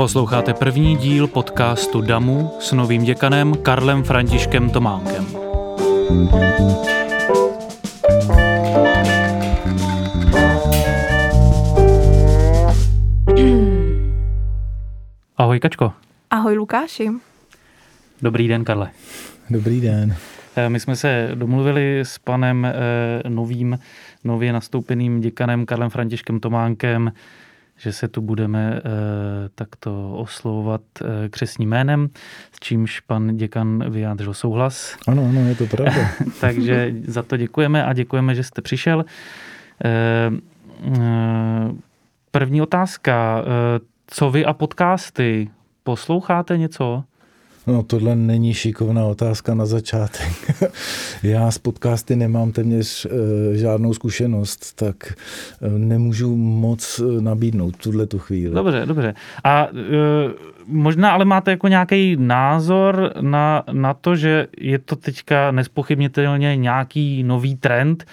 Posloucháte první díl podcastu DAMu s novým děkanem Karlem Františkem Tománkem. Ahoj Kačko. Ahoj Lukáši. Dobrý den Karle. Dobrý den. Eh, my jsme se domluvili s panem eh, novým, nově nastoupeným děkanem Karlem Františkem Tománkem, že se tu budeme eh, takto oslovovat křesním jménem, s čímž pan děkan vyjádřil souhlas. Ano, ano, je to pravda. Takže za to děkujeme a děkujeme, že jste přišel. První otázka. Co vy a podcasty? Posloucháte něco? No tohle není šikovná otázka na začátek. Já s podcasty nemám téměř e, žádnou zkušenost, tak e, nemůžu moc eh, nabídnout tuhle tu chvíli. Dobře, dobře. A e, možná ale máte jako nějaký názor na, na to, že je to teďka nespochybnitelně nějaký nový trend,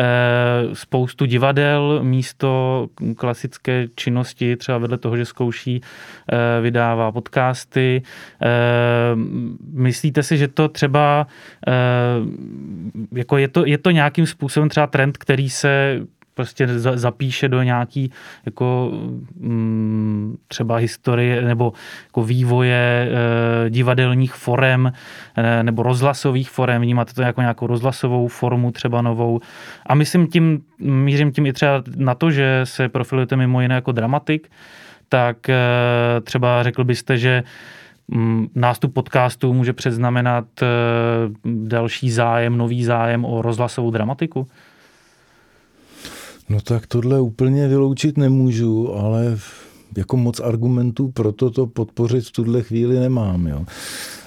Eh, spoustu divadel místo klasické činnosti, třeba vedle toho, že zkouší, eh, vydává podcasty. Eh, myslíte si, že to třeba jako je to, je to nějakým způsobem třeba trend, který se prostě zapíše do nějaký jako mm, třeba historie nebo jako vývoje e, divadelních forem e, nebo rozhlasových forem, vnímáte to jako nějakou rozhlasovou formu třeba novou. A myslím tím, mířím tím i třeba na to, že se profilujete mimo jiné jako dramatik, tak e, třeba řekl byste, že mm, nástup podcastu může předznamenat další zájem, nový zájem o rozhlasovou dramatiku? No tak tohle úplně vyloučit nemůžu, ale jako moc argumentů pro to podpořit v tuhle chvíli nemám. Jo.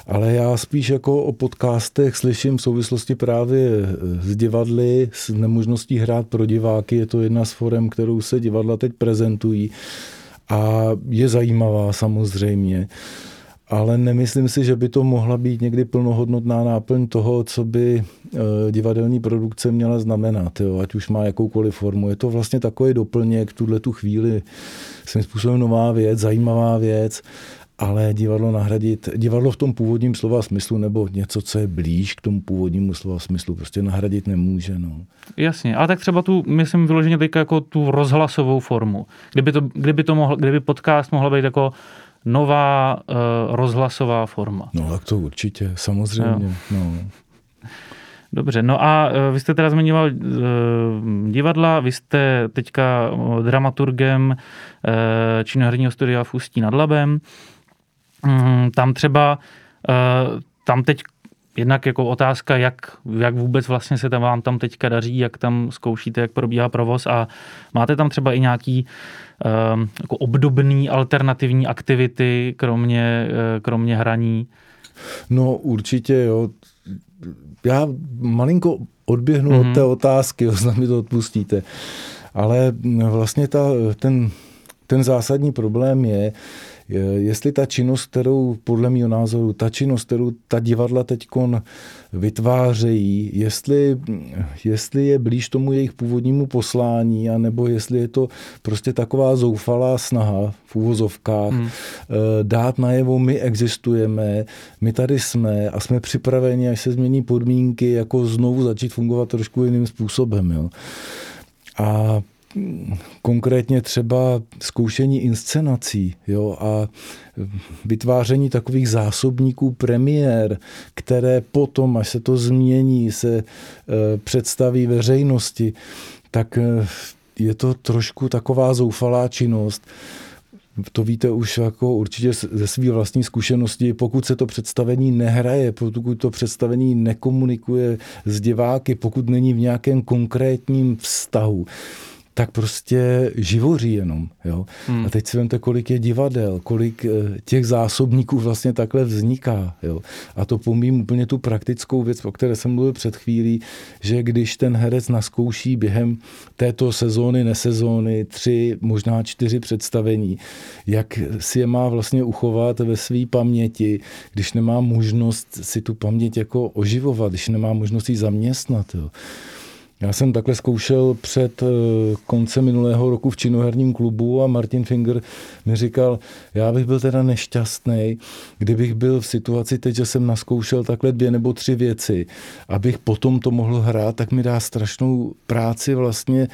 Ale já spíš jako o podcastech slyším v souvislosti právě s divadly, s nemožností hrát pro diváky. Je to jedna z forem, kterou se divadla teď prezentují a je zajímavá samozřejmě ale nemyslím si, že by to mohla být někdy plnohodnotná náplň toho, co by eh, divadelní produkce měla znamenat, jo, ať už má jakoukoliv formu. Je to vlastně takový doplněk, tuhle tu chvíli svým způsobem nová věc, zajímavá věc, ale divadlo nahradit, divadlo v tom původním slova smyslu nebo něco, co je blíž k tomu původnímu slova smyslu, prostě nahradit nemůže. No. Jasně, ale tak třeba tu, myslím vyloženě teďka jako tu rozhlasovou formu. Kdyby, to, kdyby, to mohl, kdyby podcast mohl být jako nová uh, rozhlasová forma. No tak to určitě, samozřejmě. No. Dobře, no a uh, vy jste teda zmiňoval uh, divadla, vy jste teďka dramaturgem uh, činoherního studia v Ústí nad Labem. Um, tam třeba, uh, tam teď jednak jako otázka, jak, jak vůbec vlastně se tam vám tam teďka daří, jak tam zkoušíte, jak probíhá provoz a máte tam třeba i nějaký um, jako obdobný alternativní aktivity, kromě, eh, kromě hraní? No určitě jo. Já malinko odběhnu mm-hmm. od mhm. té otázky, jo, mi to odpustíte. Ale vlastně ta, ten, ten zásadní problém je, jestli ta činnost, kterou podle mého názoru, ta činnost, kterou ta divadla teď vytvářejí, jestli, jestli je blíž tomu jejich původnímu poslání, anebo jestli je to prostě taková zoufalá snaha v úvozovkách hmm. Eh, dát najevo, my existujeme, my tady jsme a jsme připraveni, až se změní podmínky, jako znovu začít fungovat trošku jiným způsobem. Jo. A konkrétně třeba zkoušení inscenací jo, a vytváření takových zásobníků premiér, které potom, až se to změní, se e, představí veřejnosti, tak e, je to trošku taková zoufalá činnost. To víte už jako určitě ze své vlastní zkušenosti, pokud se to představení nehraje, pokud to představení nekomunikuje s diváky, pokud není v nějakém konkrétním vztahu, tak prostě živoří jenom. Jo? Hmm. A teď si vemte, kolik je divadel, kolik eh, těch zásobníků vlastně takhle vzniká. Jo? A to pomím úplně tu praktickou věc, o které jsem mluvil před chvílí, že když ten herec naskouší během této sezóny, nesezóny, tři, možná čtyři představení, jak si je má vlastně uchovat ve své paměti, když nemá možnost si tu paměť jako oživovat, když nemá možnost ji zaměstnat. Jo? Já jsem takhle zkoušel před eh, koncem minulého roku v činoherním klubu a Martin Finger mi říkal, já bych byl teda nešťastný, kdybych byl v situaci teď, že jsem naskoušel takhle dvě nebo tři věci, abych potom to mohl hrát, tak mi dá strašnou práci vlastně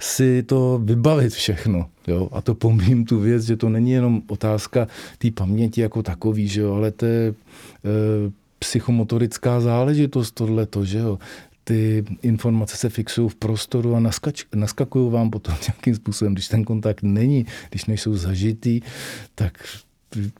si to vybavit všechno. Jo? A to pomím tu věc, že to není jenom otázka té paměti jako takový, že jo? ale to je e, psychomotorická záležitost tohleto, že jo ty informace se fixují v prostoru a naskač, naskakují vám potom nějakým způsobem. Když ten kontakt není, když nejsou zažitý, tak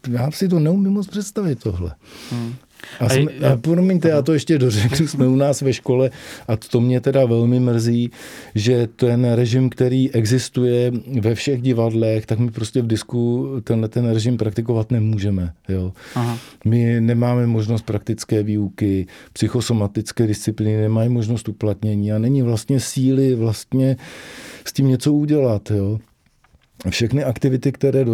já si to neumím moc představit tohle. Hmm. A, jsme, a promiňte, já to ještě dořeknu, jsme u nás ve škole a to mě teda velmi mrzí, že ten režim, který existuje ve všech divadlech, tak my prostě v disku tenhle ten režim praktikovat nemůžeme. Jo. Aha. My nemáme možnost praktické výuky, psychosomatické disciplíny nemají možnost uplatnění a není vlastně síly vlastně s tím něco udělat. Jo všechny aktivity, které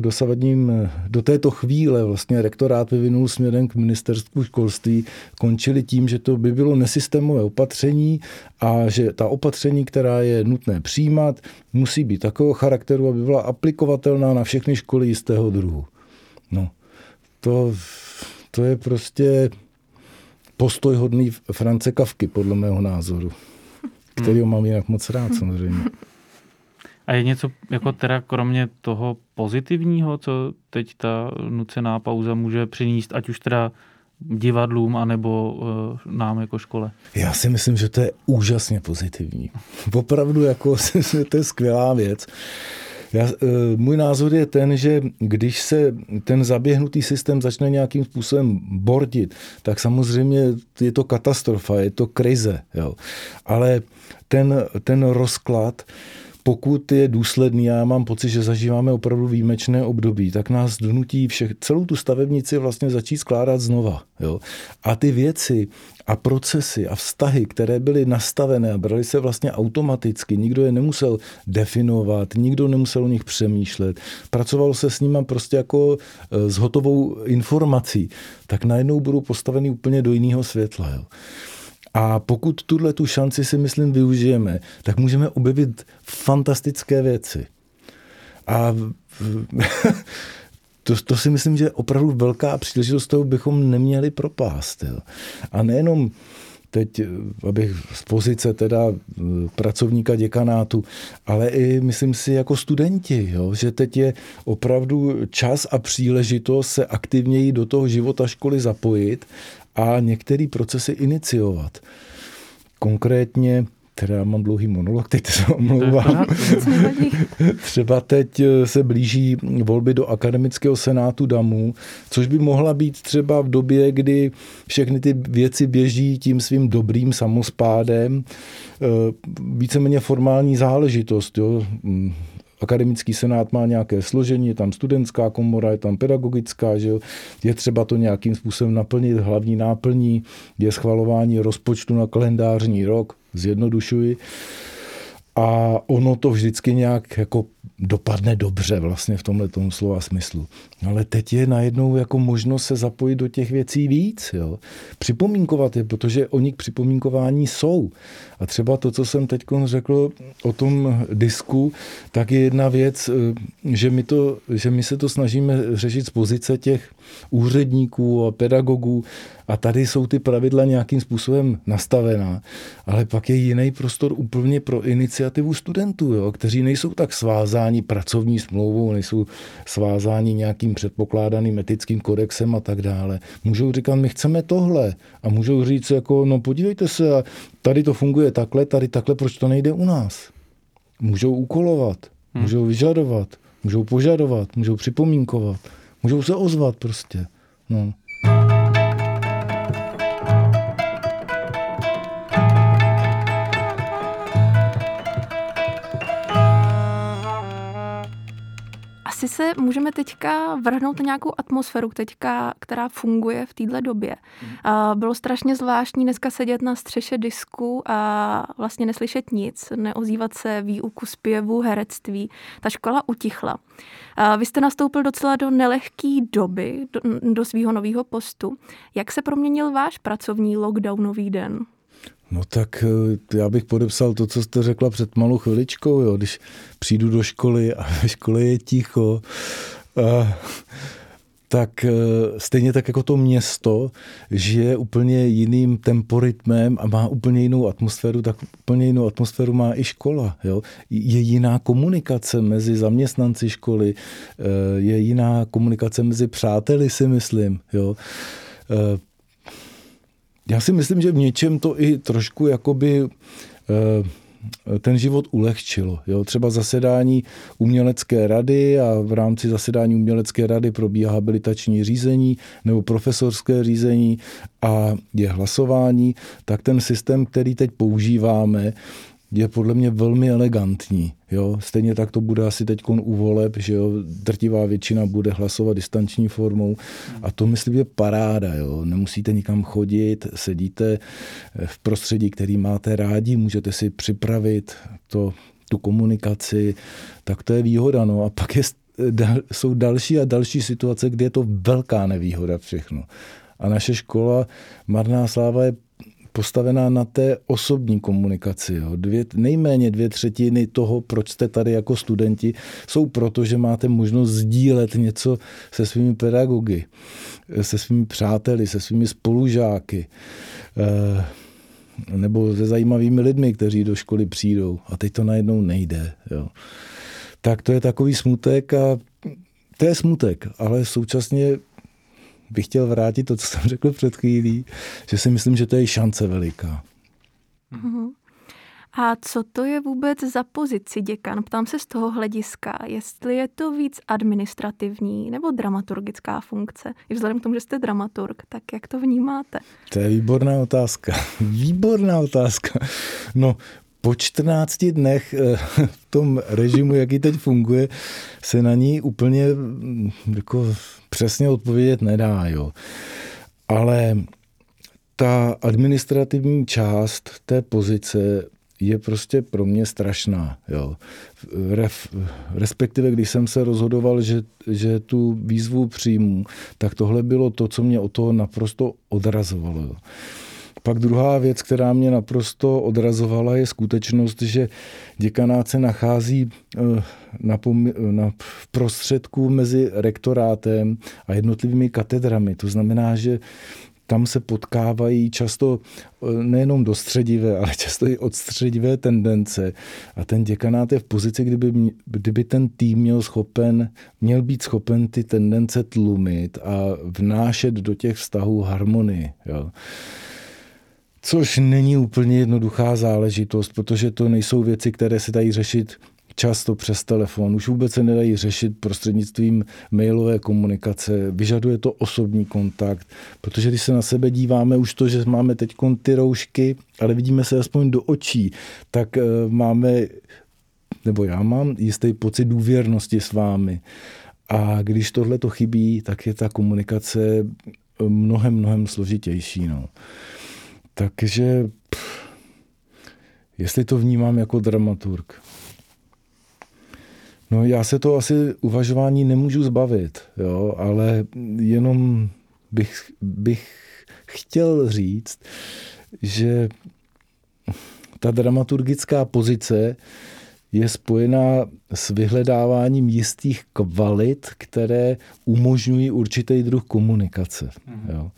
dosavadním, do této chvíle vlastně rektorát vyvinul směrem k ministerstvu školství, končily tím, že to by bylo nesystémové opatření a že ta opatření, která je nutné přijímat, musí být takového charakteru, aby byla aplikovatelná na všechny školy jistého druhu. No, to, to je prostě postoj hodný France Kavky, podle mého názoru, který ho mám jinak moc rád samozřejmě. A je něco jako teda kromě toho pozitivního, co teď ta nucená pauza může přinést, ať už teda divadlům anebo uh, nám jako škole? Já si myslím, že to je úžasně pozitivní. Opravdu jako to je skvělá věc. Já, eh, můj názor je ten, že když se ten zaběhnutý systém začne nějakým způsobem bordit, tak samozřejmě je to katastrofa, je to krize. Jo. Ale ten, ten rozklad, pokud je důsledný, já mám pocit, že zažíváme opravdu výjimečné období, tak nás donutí všech, celou tu stavebnici vlastně začít skládat znova. Jo? A ty věci a procesy a vztahy, které byly nastavené a brali se vlastně automaticky, nikdo je nemusel definovat, nikdo nemusel o nich přemýšlet, pracovalo se s nimi prostě jako e, s hotovou informací, tak najednou budou postaveny úplně do jiného světla. Jo? A pokud tuhle tu šanci si myslím využijeme, tak můžeme objevit fantastické věci. A to, to si myslím, že je opravdu velká příležitost, toho bychom neměli propást. Jo. A nejenom teď, abych z pozice teda eh, pracovníka děkanátu, ale i myslím si jako studenti, jo, že teď je opravdu čas a příležitost se aktivněji do toho života školy zapojit a některé procesy iniciovat. Konkrétně teda mám dlouhý monolog, teď se omlouvám. Třeba teď eh, se blíží volby do akademického senátu DAMu, což by mohla být třeba v době, kdy všechny ty věci běží tím svým dobrým samospádem, eh, víceméně formální záležitost. Jo akademický senát má nějaké složení, je tam studentská komora, je tam pedagogická, že jo? je třeba to nějakým způsobem naplnit, hlavní náplní je schvalování rozpočtu na kalendářní rok, zjednodušuji. A ono to vždycky nějak jako dopadne dobře vlastně v tomhle tomu slova smyslu. Ale teď je najednou jako možnost se zapojit do těch věcí víc. Jo. Připomínkovat je, protože oni k připomínkování jsou. A třeba to, co jsem teď řekl o tom disku, tak je jedna věc, eh, že my, to, že my se to snažíme řešit z pozice těch úředníků a pedagogů a tady jsou ty pravidla nějakým způsobem nastavená. Ale pak je jiný prostor úplně pro iniciativu studentů, jo, kteří nejsou tak svázáni pracovní smlouvou, nejsou svázáni nějakým předpokládaným etickým kodexem a tak dále. Můžou říkat, my chceme tohle a můžou říct jako, no podívejte se, tady to funguje takhle, tady takhle, proč to nejde u nás? Můžou úkolovat, hmm. můžou vyžadovat, můžou požadovat, můžou připomínkovat, můžou se ozvat prostě. No. Asi se můžeme teďka vrhnout na nějakou atmosféru, teďka, která funguje v této době. Mm. Bylo strašně zvláštní dneska sedět na střeše disku a vlastně neslyšet nic, neozývat se výuku zpěvu, herectví. Ta škola utichla. Vy jste nastoupil docela do nelehké doby, do, do svého nového postu. Jak se proměnil váš pracovní lockdownový den? No tak eh, já bych podepsal to, co jste řekla před malou chviličkou, jo. když přijdu do školy a ve škole je ticho, a, tak eh, stejně tak jako to město žije úplně jiným temporitmem a má úplně jinou atmosféru, tak úplně jinou atmosféru má i škola. Jo. Je jiná komunikace mezi zaměstnanci školy, eh, je jiná komunikace mezi přáteli, si myslím. Jo. Já si myslím, že v něčem to i trošku jakoby eh, ten život ulehčilo. Jo? Třeba zasedání umělecké rady a v rámci zasedání umělecké rady probíhá habilitační řízení nebo profesorské řízení a je hlasování, tak ten systém, který teď používáme, je podle mě velmi elegantní. Jo? Stejně tak to bude asi teď u voleb, že jo? drtivá většina bude hlasovat distanční formou a to myslím je paráda. Jo? Nemusíte nikam chodit, sedíte v prostředí, který máte rádi, můžete si připravit to, tu komunikaci, tak to je výhoda. No. A pak je, jsou další a další situace, kde je to velká nevýhoda všechno. A naše škola Marná sláva je postavená na té osobní komunikaci. Jo. Dvě, nejméně dvě třetiny toho, proč jste tady jako studenti, jsou proto, že máte možnost sdílet něco se svými pedagogy, se svými přáteli, se svými spolužáky eh, nebo se zajímavými lidmi, kteří do školy přijdou. A teď to najednou nejde. Jo. Tak to je takový smutek a to je smutek, ale současně bych chtěl vrátit to, co jsem řekl před chvílí, že si myslím, že to je šance veliká. Uh-huh. A co to je vůbec za pozici děkan? Ptám se z toho hlediska, jestli je to víc administrativní nebo dramaturgická funkce. I vzhledem k tomu, že jste dramaturg, tak jak to vnímáte? To je výborná otázka. Výborná otázka. No, po 14 dnech eh, v tom režimu, jaký teď funguje, se na ní úplně mm, jako přesně odpovědět nedá. Jo. Ale ta administrativní část té pozice je prostě pro mě strašná. Jo. Ref, respektive, když jsem se rozhodoval, že, že tu výzvu přijmu, tak tohle bylo to, co mě o toho naprosto odrazovalo. Jo. Pak druhá věc, která mě naprosto odrazovala, je skutečnost, že děkanát se nachází eh, na, na prostředku mezi rektorátem a jednotlivými katedrami. To znamená, že tam se potkávají často eh, nejenom dostředivé, ale často i odstředivé tendence. A ten děkanát je v pozici, kdyby, kdyby ten tým měl, schopen, měl být schopen ty tendence tlumit a vnášet do těch vztahů harmonii. Jo. Což není úplně jednoduchá záležitost, protože to nejsou věci, které se dají řešit často přes telefon. Už vůbec se nedají řešit prostřednictvím mailové komunikace. Vyžaduje to osobní kontakt, protože když se na sebe díváme, už to, že máme teď ty roušky, ale vidíme se aspoň do očí, tak eh, máme, nebo já mám jistý pocit důvěrnosti s vámi. A když tohle to chybí, tak je ta komunikace mnohem, mnohem složitější. No. Takže pff, jestli to vnímám jako dramaturg. No já se to asi uvažování nemůžu zbavit, jo, ale jenom bych, bych chtěl říct, že ta dramaturgická pozice je spojená s vyhledáváním jistých kvalit, které umožňují určitý druh komunikace. Mm. Jo.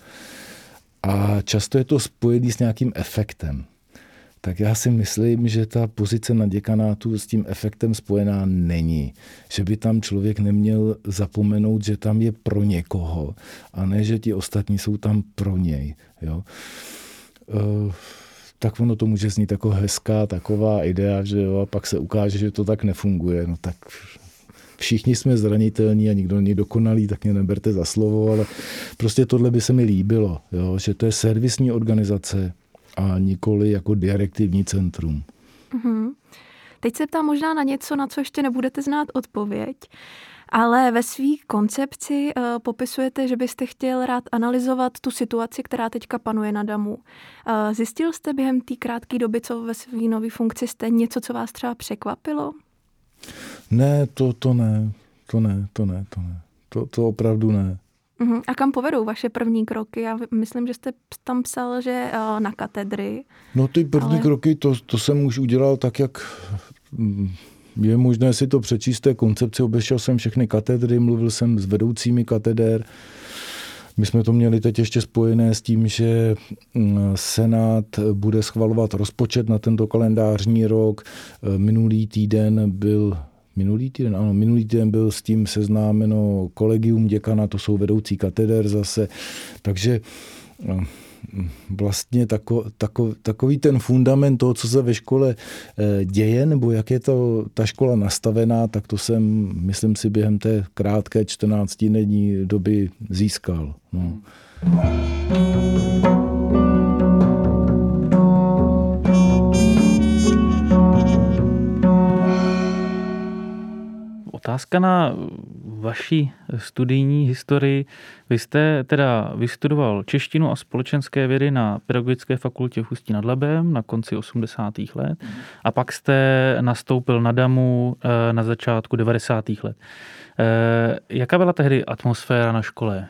A často je to spojený s nějakým efektem. Tak já si myslím, že ta pozice na děkanátu s tím efektem spojená není. Že by tam člověk neměl zapomenout, že tam je pro někoho a ne, že ti ostatní jsou tam pro něj. Jo? Uh, tak ono to může znít jako hezká taková idea, že jo, a pak se ukáže, že to tak nefunguje. No tak všichni jsme zranitelní a nikdo není dokonalý, tak mě neberte za slovo, ale prostě tohle by se mi líbilo, jo, že to je servisní organizace a nikoli jako direktivní centrum. Mm-hmm. Teď se ptám možná na něco, na co ještě nebudete znát odpověď, ale ve své koncepci uh, popisujete, že byste chtěl rád analyzovat tu situaci, která teďka panuje na Damu. Uh, zjistil jste během té krátké doby, co ve své nové funkci jste, něco, co vás třeba překvapilo? Ne, to, to ne, to ne, to ne, to ne. To, to opravdu ne. Uh-huh. A kam povedou vaše první kroky? Já myslím, že jste tam psal, že uh, na katedry. No ty první ale... kroky, to, to jsem už udělal tak, jak mm, je možné si to přečíst té koncepci. Obešel jsem všechny katedry, mluvil jsem s vedoucími kateder. My jsme to měli teď ještě spojené s tím, že mm, Senát bude schvalovat rozpočet na tento kalendářní rok. Minulý týden byl Minulý týden, ano, minulý týden byl s tím seznámeno kolegium děkana, to jsou vedoucí kateder zase, takže no, vlastně tako, tako, takový ten fundament toho, co se ve škole eh, děje, nebo jak je to ta škola nastavená, tak to jsem, myslím si, během té krátké 14 denní doby získal. No. Otázka na vaší studijní historii. Vy jste teda vystudoval češtinu a společenské vědy na Pedagogické fakultě v Ústí nad Labem na konci 80. let a pak jste nastoupil na DAMu eh, na začátku 90. let. Eh, jaká byla tehdy atmosféra na škole?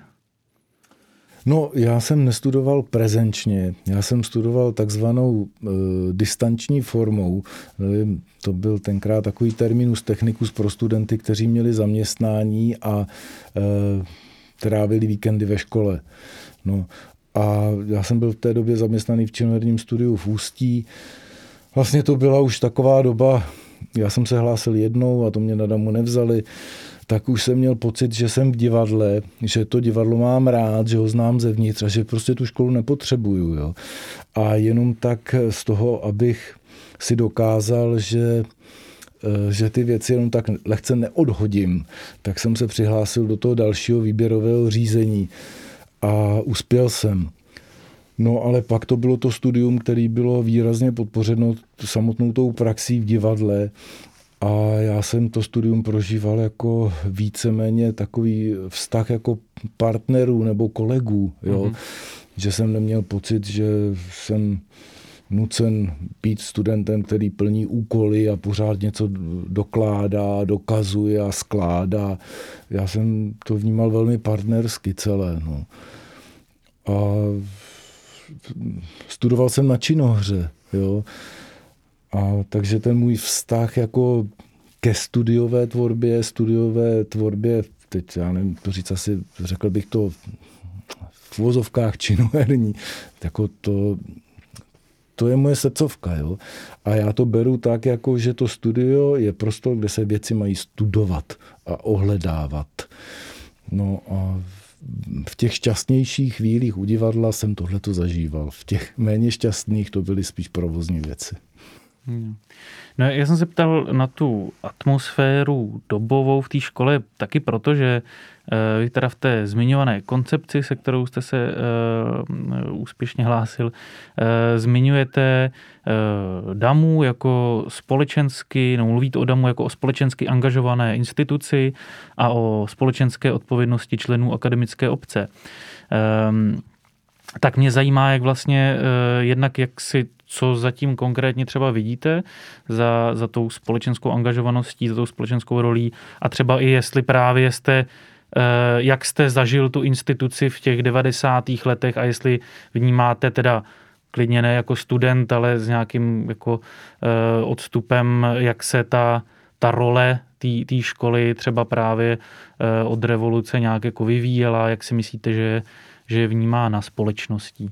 No, já jsem nestudoval prezenčně, já jsem studoval takzvanou e, distanční formou. E, to byl tenkrát takový terminus technicus pro studenty, kteří měli zaměstnání a e, trávili víkendy ve škole. No, a já jsem byl v té době zaměstnaný v činoherním studiu v Ústí. Vlastně to byla už taková doba, já jsem se hlásil jednou a to mě na damu nevzali tak už jsem měl pocit, že jsem v divadle, že to divadlo mám rád, že ho znám zevnitř a že prostě tu školu nepotřebuju. Jo. A jenom tak z toho, abych si dokázal, že eh, že ty věci jenom tak lehce neodhodím, tak jsem se přihlásil do toho dalšího výběrového řízení a uspěl jsem. No ale pak to bylo to studium, které bylo výrazně podpořeno samotnou tou praxí v divadle a já jsem to studium prožíval jako víceméně takový vztah jako partnerů nebo kolegů, jo? Mm-hmm. že jsem neměl pocit, že jsem nucen být studentem, který plní úkoly a pořád něco dokládá, dokazuje a skládá. Já jsem to vnímal velmi partnersky celé. No. A studoval jsem na činohře. Jo. A takže ten můj vztah jako ke studiové tvorbě, studiové tvorbě, teď já nevím, to říct asi, řekl bych to v vozovkách činoherní, jako to, to je moje srdcovka. Jo? A já to beru tak, jako že to studio je prostor, kde se věci mají studovat a ohledávat. No a v těch šťastnějších chvílích u divadla jsem tohleto zažíval. V těch méně šťastných to byly spíš provozní věci. No, já jsem se ptal na tu atmosféru dobovou v té škole taky proto, že eh, vy teda v té zmiňované koncepci, se kterou jste se uh, úspěšně hlásil, uh, zmiňujete DAMu jako společensky, no mluvíte o DAMu jako o společensky angažované instituci a o společenské odpovědnosti členů akademické obce. Um, tak mě zajímá, jak vlastně jednak, jak si co zatím konkrétně třeba vidíte za, za tou společenskou angažovaností, za tou společenskou rolí a třeba i jestli právě jste eh, jak jste zažil tu instituci v těch 90. letech a jestli vnímáte teda klidně ne jako student, ale s nějakým jako eh, odstupem, jak se ta, ta role té školy třeba právě eh, od revoluce nějak jako vyvíjela, jak si myslíte, že, že je vnímána společností?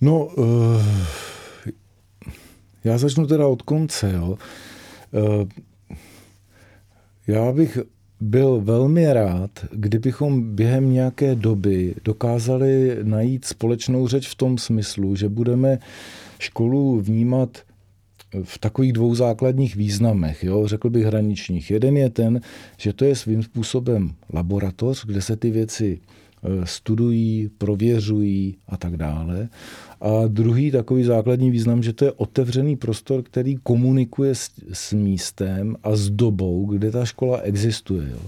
No, uh, já začnu teda od konce. Jo. Uh, já bych byl velmi rád, kdybychom během nějaké doby dokázali najít společnou řeč v tom smyslu, že budeme školu vnímat v takových dvou základních významech, jo, řekl bych hraničních. Jeden je ten, že to je svým způsobem laboratoř, kde se ty věci Eh, studují, prověřují a tak dále. A druhý takový základní význam, že to je otevřený prostor, který komunikuje s, s místem a s dobou, kde ta škola existuje. Jo.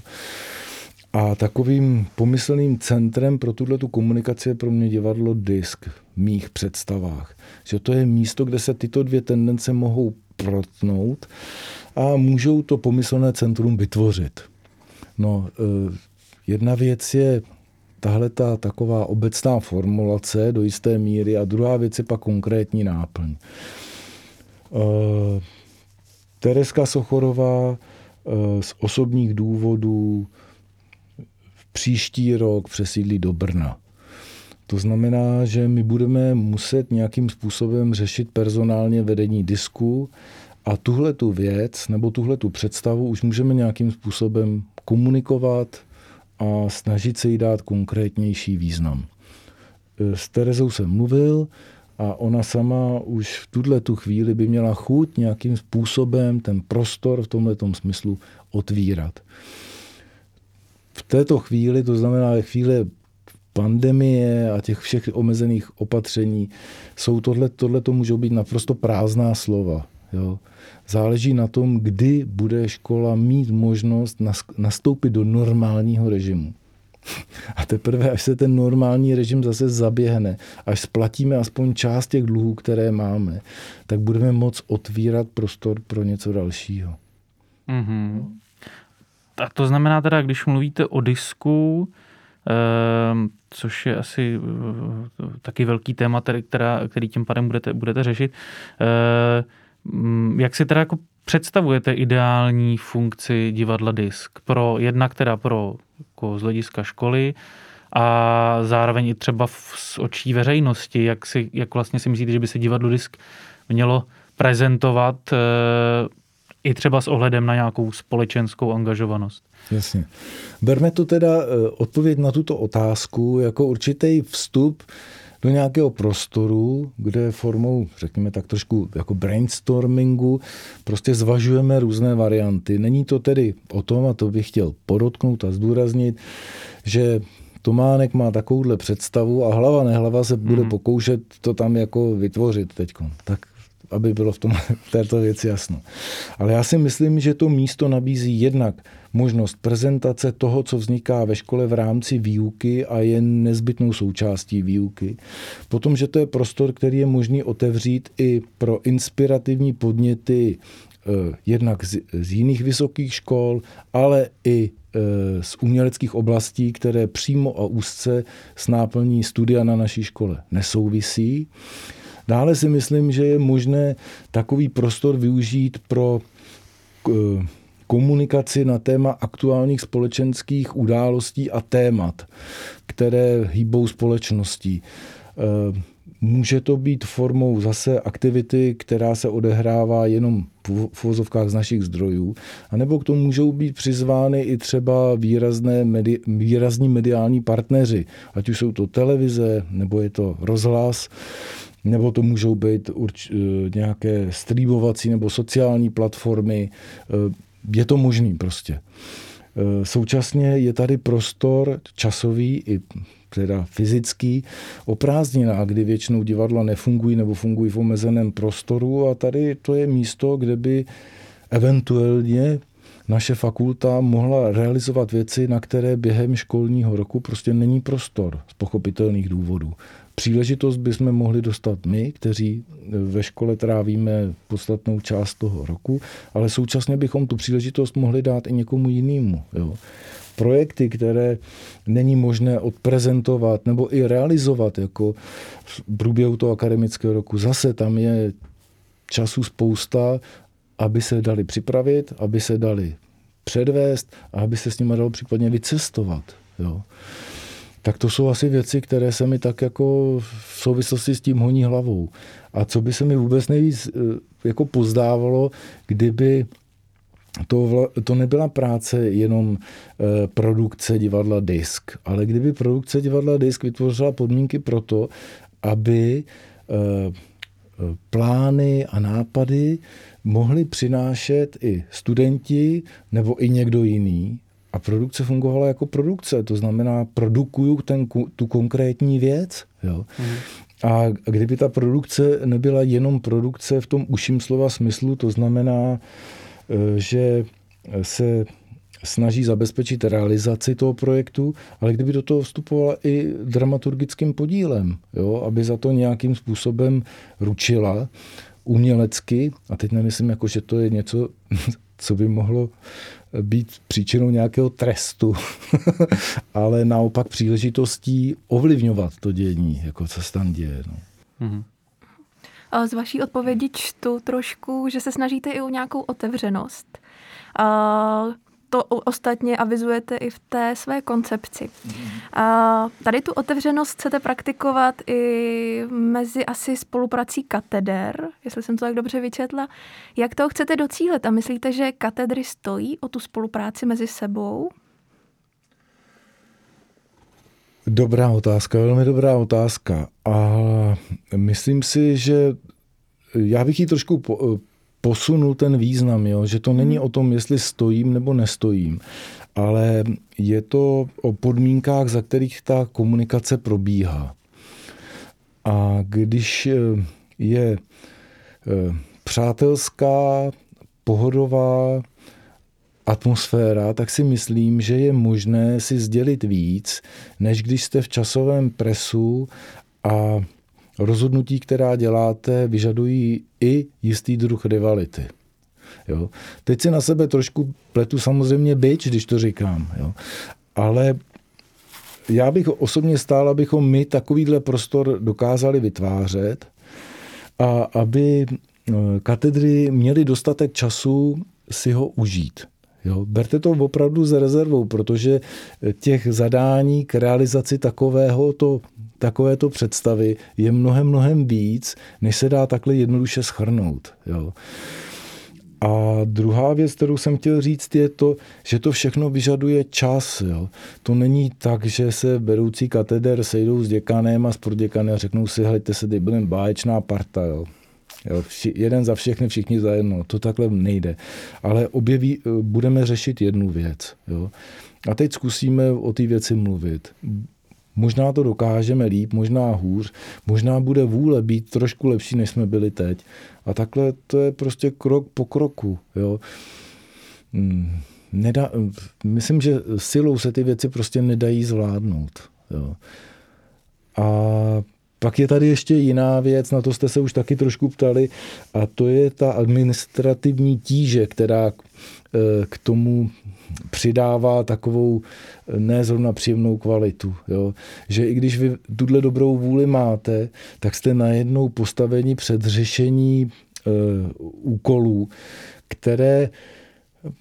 A takovým pomyslným centrem pro tuhle tu komunikaci je pro mě divadlo disk v mých představách. Že to je místo, kde se tyto dvě tendence mohou protnout a můžou to pomyslné centrum vytvořit. No, eh, jedna věc je tahle ta taková obecná formulace do jisté míry a druhá věc je pak konkrétní náplň. Uh, Tereska Sochorová uh, z osobních důvodů v příští rok přesídlí do Brna. To znamená, že my budeme muset nějakým způsobem řešit personálně vedení disku a tuhle tu věc nebo tuhle tu představu už můžeme nějakým způsobem komunikovat a snažit se jí dát konkrétnější význam. E, s Terezou jsem mluvil a ona sama už v tuhle tu chvíli by měla chuť nějakým způsobem ten prostor v tomhle smyslu otvírat. V této chvíli, to znamená ve chvíli pandemie a těch všech omezených opatření, jsou tohle, tohle to můžou být naprosto prázdná slova. Jo. Záleží na tom, kdy bude škola mít možnost nastoupit do normálního režimu. A teprve, až se ten normální režim zase zaběhne, až splatíme aspoň část těch dluhů, které máme, tak budeme moct otvírat prostor pro něco dalšího. Mm-hmm. A to znamená teda, když mluvíte o disku, Ehm, což je asi eh, taky velký téma, který tím pádem budete, budete řešit. Ehm, jak si teda jako představujete ideální funkci divadla Disk pro jednak teda pro jako z hlediska školy a zároveň i třeba z očí veřejnosti, jak, si, jak vlastně si myslíte, že by se divadlo Disk mělo prezentovat eh, i třeba s ohledem na nějakou společenskou angažovanost. Jasně. Berme to teda eh, odpověď na tuto otázku jako určitý vstup do nějakého prostoru, kde formou, řekněme tak trošku jako brainstormingu, prostě zvažujeme různé varianty. Není to tedy o tom, a to bych chtěl podotknout a zdůraznit, že Tománek má takovouhle představu a hlava nehlava se bude hmm. pokoušet to tam jako vytvořit teď. Tak aby bylo v, tom, v této věci jasno. Ale já si myslím, že to místo nabízí jednak možnost prezentace toho, co vzniká ve škole v rámci výuky a je nezbytnou součástí výuky. Potom, že to je prostor, který je možný otevřít i pro inspirativní podněty eh, jednak z, z jiných vysokých škol, ale i eh, z uměleckých oblastí, které přímo a úzce s náplní studia na naší škole nesouvisí. Dále si myslím, že je možné takový prostor využít pro eh, komunikaci na téma aktuálních společenských událostí a témat, které hýbou společností. Může to být formou zase aktivity, která se odehrává jenom v uvozovkách z našich zdrojů, anebo k tomu můžou být přizvány i třeba výrazné medi, výrazní mediální partneři, ať už jsou to televize, nebo je to rozhlas nebo to můžou být urč, eh, nějaké streamovací nebo sociální platformy. Eh, je to možný prostě. Eh, současně je tady prostor časový i teda fyzický, o prázdninách, kdy většinou divadla nefungují nebo fungují v omezeném prostoru a tady to je místo, kde by eventuálně naše fakulta mohla realizovat věci, na které během školního roku prostě není prostor z pochopitelných důvodů příležitost bychom mohli dostat my, kteří ve škole trávíme podstatnou část toho roku, ale současně bychom tu příležitost mohli dát i někomu jinému. Jo. Projekty, které není možné odprezentovat nebo i realizovat jako v průběhu toho akademického roku, zase tam je času spousta, aby se dali připravit, aby se dali předvést a aby se s nimi dalo případně vycestovat. Jo tak to jsou asi věci, které se mi tak jako v souvislosti s tím honí hlavou. A co by se mi vůbec nejvíc eh, jako pozdávalo, kdyby to, to nebyla práce jenom eh, produkce divadla Disk, ale kdyby produkce divadla Disk vytvořila podmínky pro to, aby eh, plány a nápady mohli přinášet i studenti nebo i někdo jiný, a produkce fungovala jako produkce, to znamená, produkuju ten, tu konkrétní věc. Jo. Mm. A kdyby ta produkce nebyla jenom produkce v tom uším slova smyslu, to znamená, e, že se snaží zabezpečit realizaci toho projektu, ale kdyby do toho vstupovala i dramaturgickým podílem, jo, aby za to nějakým způsobem ručila umělecky, a teď nemyslím, jako, že to je něco co by mohlo být příčinou nějakého trestu, ale naopak příležitostí ovlivňovat to dění, jako co se tam děje. No. Mm-hmm. Z vaší odpovědi čtu trošku, že se snažíte i o nějakou otevřenost. To ostatně avizujete i v té své koncepci. A tady tu otevřenost chcete praktikovat i mezi asi spoluprací kateder, jestli jsem to tak dobře vyčetla. Jak to chcete docílit a myslíte, že katedry stojí o tu spolupráci mezi sebou? Dobrá otázka, velmi dobrá otázka. A myslím si, že já bych ji trošku posunul ten význam, jo? že to není hmm. o tom, jestli stojím nebo nestojím, ale je to o podmínkách, za kterých ta komunikace probíhá. A když eh, je eh, přátelská, pohodová atmosféra, tak si myslím, že je možné si sdělit víc, než když jste v časovém presu a rozhodnutí, která děláte, vyžadují i jistý druh rivality. Jo. Teď si na sebe trošku pletu samozřejmě byč, když to říkám. Jo. Ale já bych osobně stál, abychom my takovýhle prostor dokázali vytvářet a aby eh, katedry měly dostatek času si ho užít. Jo, berte to opravdu s rezervou, protože těch zadání k realizaci takového to takovéto představy je mnohem, mnohem víc, než se dá takhle jednoduše schrnout. Jo. A druhá věc, kterou jsem chtěl říct, je to, že to všechno vyžaduje čas. Jo. To není tak, že se vedoucí kateder sejdou s děkanem a s proděkanem a řeknou si, hejte se, teď budeme báječná parta. Jo. Jo, vši, jeden za všechny, všichni za jedno. To takhle nejde. Ale objeví, budeme řešit jednu věc. Jo. A teď zkusíme o té věci mluvit. Možná to dokážeme líp, možná hůř, možná bude vůle být trošku lepší, než jsme byli teď. A takhle to je prostě krok po kroku. Jo. Hmm, nedá, myslím, že silou se ty věci prostě nedají zvládnout. Jo. A pak je tady ještě jiná věc, na to jste se už taky trošku ptali, a to je ta administrativní tíže, která eh, k tomu přidává takovou eh, ne zrovna příjemnou kvalitu. Jo? Že i když vy tuhle dobrou vůli máte, tak jste najednou postaveni před řešení e, úkolů, které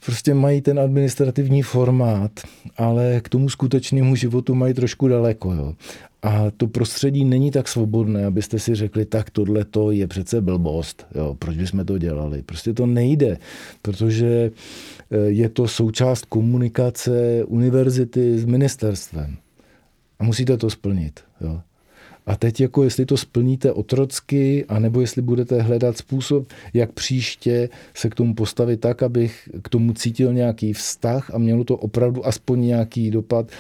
prostě mají ten administrativní formát, ale k tomu skutečnému životu mají trošku daleko. Jo. A to prostředí není tak svobodné, abyste si řekli, tak tohle to je přece blbost, jo, proč bychom to dělali. Prostě to nejde, protože eh, je to součást komunikace univerzity s ministerstvem. A musíte to splnit. Jo. A teď jako jestli to splníte otrocky, anebo jestli budete hledat způsob, jak příště se k tomu postavit tak, abych k tomu cítil nějaký vztah a mělo to opravdu aspoň nějaký dopad,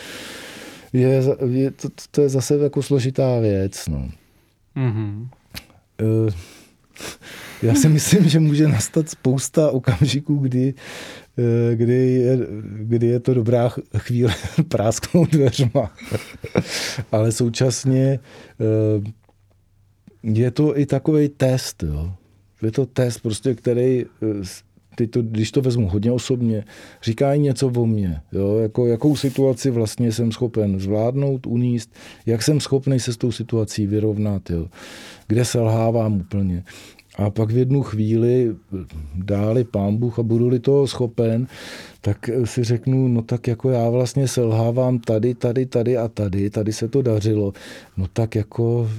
je, je to, to je zase jako složitá věc. No. Mm-hmm. Já si myslím, že může nastat spousta okamžiků, kdy, eh, kdy, je, kdy je to dobrá chvíle prásknout dveřma. Ale současně eh, je to i takový test. Jo. Je to test, prostě, který teď to, když to vezmu hodně osobně, říkají něco o mně, jo? Jako, jakou situaci vlastně jsem schopen zvládnout, uníst, jak jsem schopný se s tou situací vyrovnat, jo? kde selhávám úplně. A pak v jednu chvíli dáli pán Bůh a budu-li toho schopen, tak si řeknu, no tak jako já vlastně selhávám tady, tady, tady a tady, tady se to dařilo. No tak jako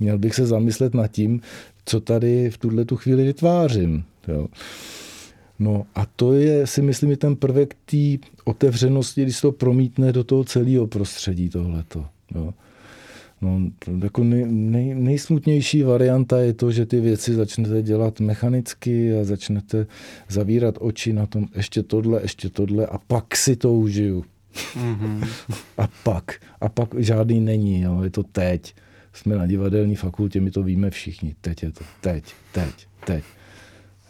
měl bych se zamyslet nad tím, co tady v tuhle tu chvíli vytvářím. Jo. No a to je, si myslím, i ten prvek té otevřenosti, když to promítne do toho celého prostředí tohleto. Jo. No, jako nej, nej, nejsmutnější varianta je to, že ty věci začnete dělat mechanicky a začnete zavírat oči na tom ještě tohle, ještě tohle a pak si to užiju. Mm-hmm. a pak. A pak žádný není, jo, je to teď. Jsme na divadelní fakultě, my to víme všichni. Teď je to, teď, teď, teď.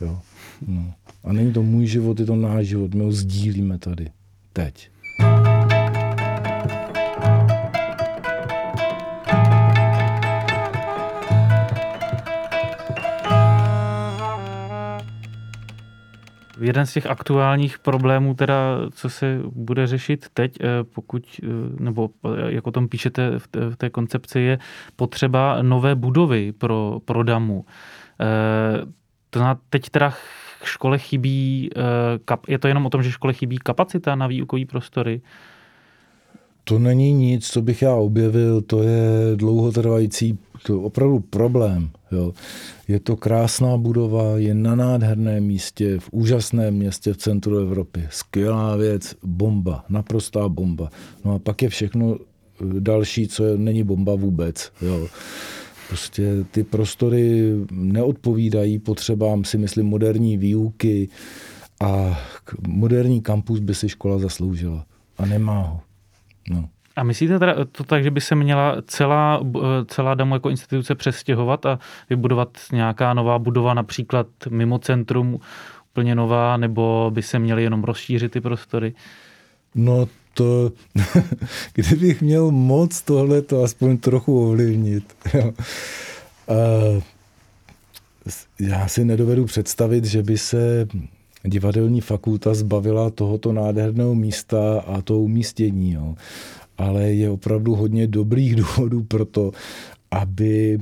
Jo. No. A není to můj život, je to náš život. My ho sdílíme tady. Teď. Jeden z těch aktuálních problémů, teda, co se bude řešit teď, eh, pokud, eh, nebo jak o tom píšete v té, koncepci, je potřeba nové budovy pro, pro damu. To teď teda škole chybí, je to jenom o tom, že škole chybí kapacita na výukový prostory? To není nic, co bych já objevil, to je dlouhotrvající, to opravdu problém. Jo. Je to krásná budova, je na nádherném místě, v úžasném městě v centru Evropy. Skvělá věc, bomba, naprostá bomba. No a pak je všechno eh, další, co je, není bomba vůbec. Jo. Prostě ty prostory neodpovídají potřebám, si myslím, moderní výuky a moderní kampus by si škola zasloužila. A nemá ho. No. A myslíte teda to tak, že by se měla celá, celá DAMO jako instituce přestěhovat a vybudovat nějaká nová budova, například mimo centrum, úplně nová, nebo by se měly jenom rozšířit ty prostory? No to, kdybych měl moc tohle, to aspoň trochu ovlivnit. Já si nedovedu představit, že by se divadelní fakulta zbavila tohoto nádherného místa a to umístění. Jo. Ale je opravdu hodně dobrých důvodů pro to, aby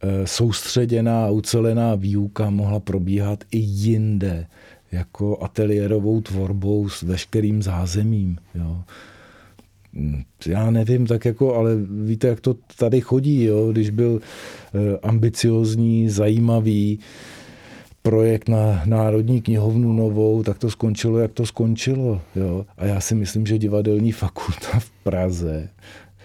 e, soustředěná a ucelená výuka mohla probíhat i jinde, jako ateliérovou tvorbou s veškerým zázemím. Jo. Hm, já nevím, tak jako, ale víte, jak to tady chodí, jo? když byl e, ambiciozní, zajímavý, projekt na Národní knihovnu novou, tak to skončilo, jak to skončilo. Jo? A já si myslím, že divadelní fakulta v Praze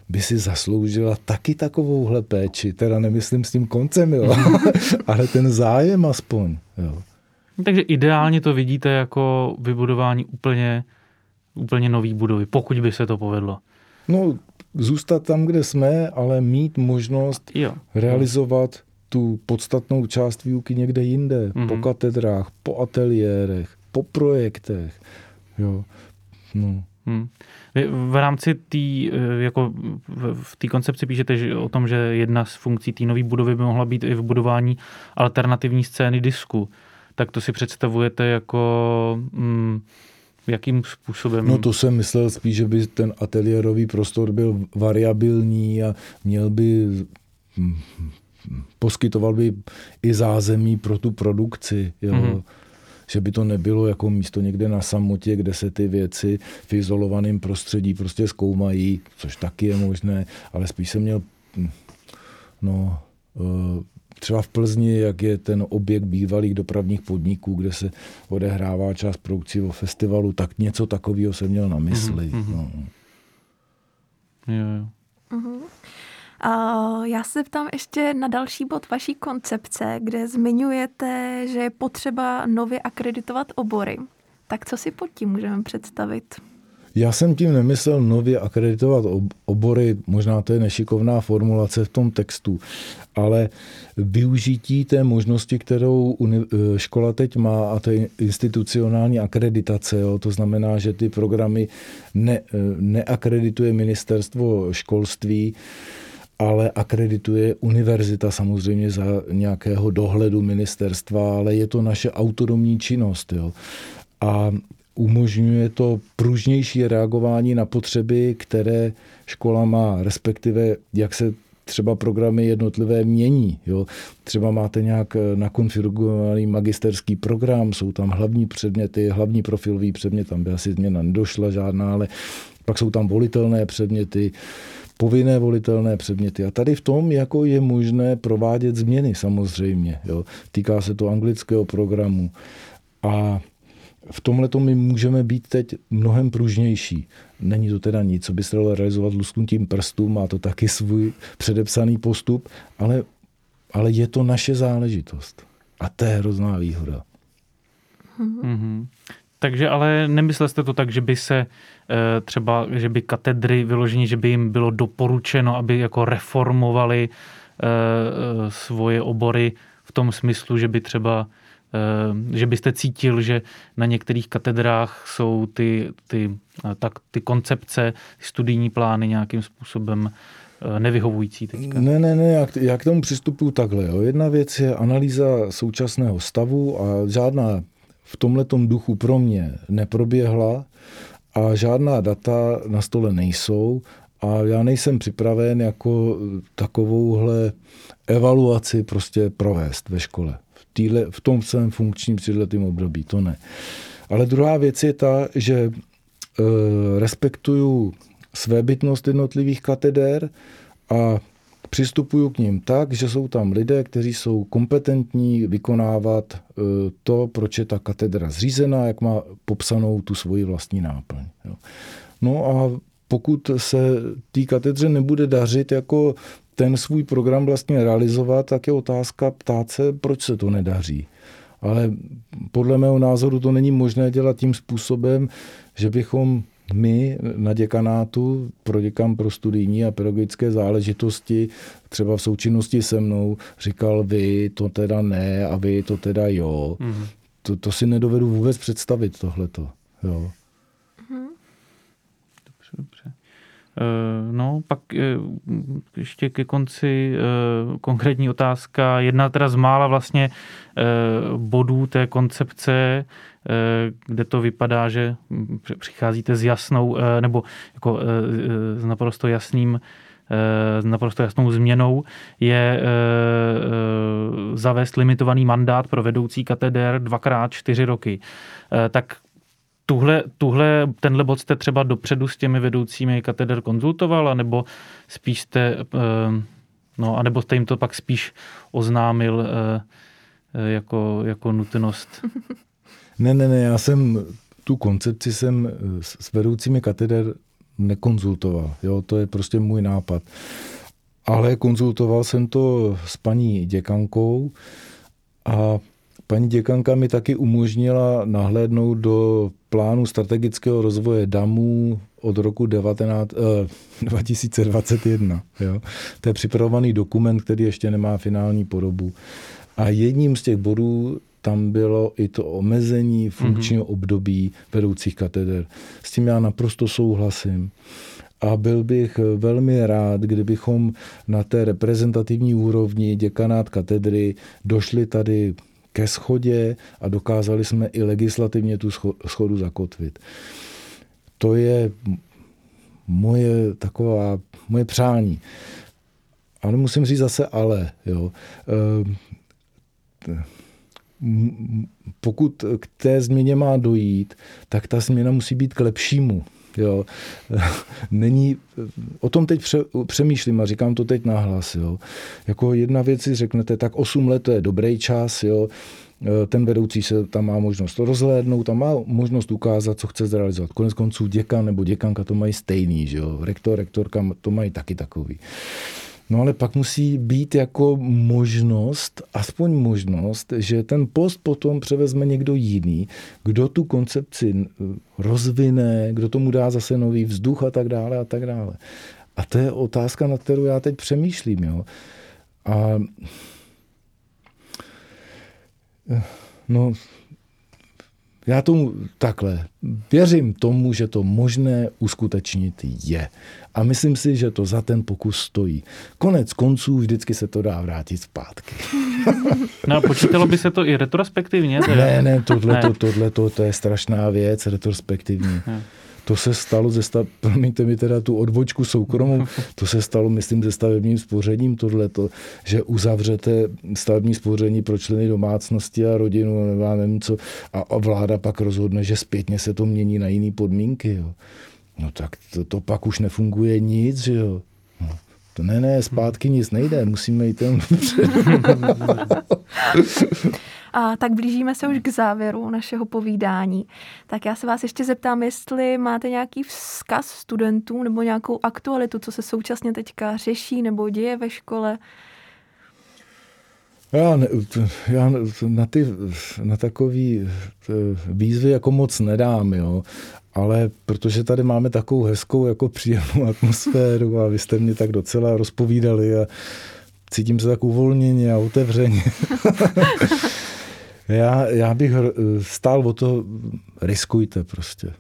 by si zasloužila taky takovouhle péči. Teda nemyslím s tím koncem, jo? ale ten zájem aspoň. Jo? Takže ideálně to vidíte jako vybudování úplně, úplně nový budovy, pokud by se to povedlo. No, zůstat tam, kde jsme, ale mít možnost jo. realizovat tu podstatnou část výuky někde jinde, mm-hmm. po katedrách, po ateliérech, po projektech. Jo. No. Hmm. v rámci té, eh, jako v té koncepci píšete že o tom, že jedna z funkcí té nové budovy by mohla být i v budování alternativní scény disku. Tak to si představujete jako... Hmm, jakým způsobem? No to jsem myslel spíš, že by ten ateliérový prostor byl variabilní a měl by hm, poskytoval by i zázemí pro tu produkci. Jo. Mm-hmm. Že by to nebylo jako místo někde na samotě, kde se ty věci v izolovaném prostředí prostě zkoumají, což taky je možné, ale spíš jsem měl no, eh, třeba v Plzni, jak je ten objekt bývalých dopravních podniků, kde se odehrává část produkcí o festivalu, tak něco takového jsem měl na mysli. Mm-hmm. No. Jo, jo. Uh-huh. Já se ptám ještě na další bod vaší koncepce, kde zmiňujete, že je potřeba nově akreditovat obory. Tak co si pod tím můžeme představit? Já jsem tím nemyslel nově akreditovat obory, možná to je nešikovná formulace v tom textu, ale využití té možnosti, kterou e, škola teď má a té institucionální akreditace. Jo, to znamená, že ty programy ne, e, neakredituje ministerstvo školství, ale akredituje univerzita samozřejmě za nějakého dohledu ministerstva, ale je to naše autonomní činnost. Jo. A umožňuje to pružnější reagování na potřeby, které škola má, respektive jak se třeba programy jednotlivé mění. Jo. Třeba máte nějak nakonfigurovaný magisterský program, jsou tam hlavní předměty, hlavní profilový předmět, tam by asi změna nedošla žádná, ale pak jsou tam volitelné předměty, povinné volitelné předměty. A tady v tom jako je možné provádět změny samozřejmě. Jo. Týká se to anglického programu. A v tomhle my můžeme být teď mnohem pružnější. Není to teda nic, co by se dalo realizovat lusknutím prstů, má to taky svůj předepsaný postup, ale, ale je to naše záležitost. A to je hrozná výhoda. Mm-hmm. Takže ale nemyslel jste to tak, že by se eh, třeba, že by katedry vyložení, že by jim bylo doporučeno, aby jako reformovali eh, eh, svoje obory v tom smyslu, že by třeba že byste cítil, že na některých katedrách jsou ty, ty, tak, ty koncepce, studijní plány nějakým způsobem nevyhovující teďka? Ne, ne, ne, já, já k tomu přistupuji takhle. Jo. Jedna věc je analýza současného stavu a žádná v tomhletom duchu pro mě neproběhla a žádná data na stole nejsou a já nejsem připraven jako takovouhle evaluaci prostě provést ve škole. V, týhle, v tom svém funkčním tříletým období, to ne. Ale druhá věc je ta, že e, respektuju svébytnost jednotlivých katedér a přistupuju k ním tak, že jsou tam lidé, kteří jsou kompetentní vykonávat e, to, proč je ta katedra zřízená, jak má popsanou tu svoji vlastní náplň. No a pokud se té katedře nebude dařit jako ten svůj program vlastně realizovat, tak je otázka ptát se, proč se to nedaří. Ale podle mého názoru to není možné dělat tím způsobem, že bychom my na děkanátu pro děkan pro studijní a pedagogické záležitosti třeba v součinnosti se mnou říkal vy to teda ne a vy to teda jo. Mm-hmm. To, to si nedovedu vůbec představit tohleto. Jo. Mm-hmm. Dobře, dobře. Eh, no, pak eh, ještě ke konci eh, konkrétní otázka. Jedna teda z mála vlastně bodů té koncepce, kde to vypadá, že přicházíte s jasnou, nebo jako s naprosto jasným s naprosto jasnou změnou je zavést limitovaný mandát pro vedoucí katedér dvakrát čtyři roky. Tak tuhle, tuhle, tenhle bod jste třeba dopředu s těmi vedoucími kateder konzultoval, nebo spíš jste, eh, no, anebo jste jim to pak spíš oznámil eh, eh, jako, jako nutnost? Ne, ne, ne, já jsem tu koncepci jsem s vedoucími kateder nekonzultoval. Jo, to je prostě můj nápad. Ale konzultoval jsem to s paní děkankou a Paní děkanka mi taky umožnila nahlédnout do plánu strategického rozvoje DAMů od roku 19, eh, 2021. Jo. To je připravovaný dokument, který ještě nemá finální podobu. A jedním z těch bodů tam bylo i to omezení funkčního mm-hmm. období vedoucích kateder. S tím já naprosto souhlasím. A byl bych velmi rád, kdybychom na té reprezentativní úrovni děkanát katedry došli tady ke schodě a dokázali jsme i legislativně tu schodu zakotvit. To je moje taková, moje přání. Ale musím říct zase ale. Jo. Ehm, pokud k té změně má dojít, tak ta změna musí být k lepšímu. Jo. Není, o tom teď pře, přemýšlím a říkám to teď nahlas. Jo. Jako jedna věc si řeknete, tak 8 let to je dobrý čas, jo. Ten vedoucí se tam má možnost rozhlédnout, tam má možnost ukázat, co chce zrealizovat. Konec konců děkan nebo děkanka to mají stejný, že jo. rektor, rektorka to mají taky takový. No ale pak musí být jako možnost, aspoň možnost, že ten post potom převezme někdo jiný, kdo tu koncepci rozvine, kdo tomu dá zase nový vzduch a tak dále a tak dále. A to je otázka, na kterou já teď přemýšlím. Jo. A no, já tomu takhle věřím tomu, že to možné uskutečnit je. A myslím si, že to za ten pokus stojí. Konec konců vždycky se to dá vrátit zpátky. No a počítalo by se to i retrospektivně? Teda? Ne, ne, tohle, ne. To, tohle to, to je strašná věc, retrospektivní. Ne. To se stalo ze stav, promiňte mi teda tu odbočku soukromou, to se stalo, myslím, se stavebním spořením tohleto, že uzavřete stavební spoření pro členy domácnosti a rodinu, nebo já nevím co, a, a vláda pak rozhodne, že zpětně se to mění na jiné podmínky. Jo. No tak to, to pak už nefunguje nic, že jo. No. To ne, ne, zpátky nic nejde, musíme jít jen A tak blížíme se už k závěru našeho povídání. Tak já se vás ještě zeptám, jestli máte nějaký vzkaz studentům nebo nějakou aktualitu, co se současně teďka řeší nebo děje ve škole. Já, ne, já na, ty, na takový eh, výzvy jako moc nedám, jo. Ale protože tady máme takovou hezkou, jako příjemnou atmosféru a vy jste mě tak docela rozpovídali a cítím se tak uvolněně a otevřeně. Já, já bych stál o to, riskujte prostě.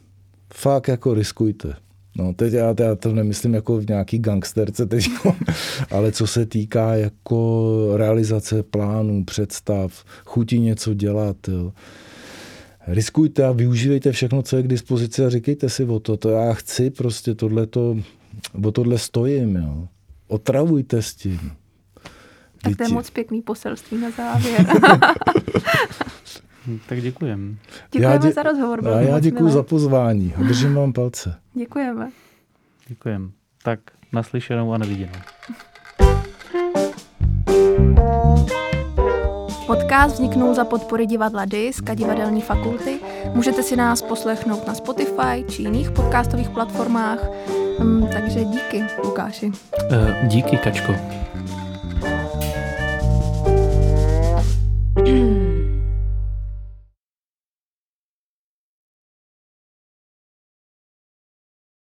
Fakt jako riskujte. No, teď já, já to nemyslím jako v nějaký gangsterce teď, ale co se týká jako realizace plánů, představ, chuti něco dělat, jo. riskujte a využívejte všechno, co je k dispozici a říkejte si o to, to já chci prostě tohleto, o tohle stojím, jo. Otravujte s tím. Tak to je moc pěkný poselství na závěr. tak děkujem. Děkujeme já dě- za rozhovor. Já, já děkuji za pozvání a držím vám palce. Děkujeme. Děkujem. Tak naslyšenou a neviděnou. Podcast vzniknul za podpory divadla Disk a divadelní fakulty. Můžete si nás poslechnout na Spotify či jiných podcastových platformách. Um, takže díky, Lukáši. Uh, díky, Kačko. Hmm.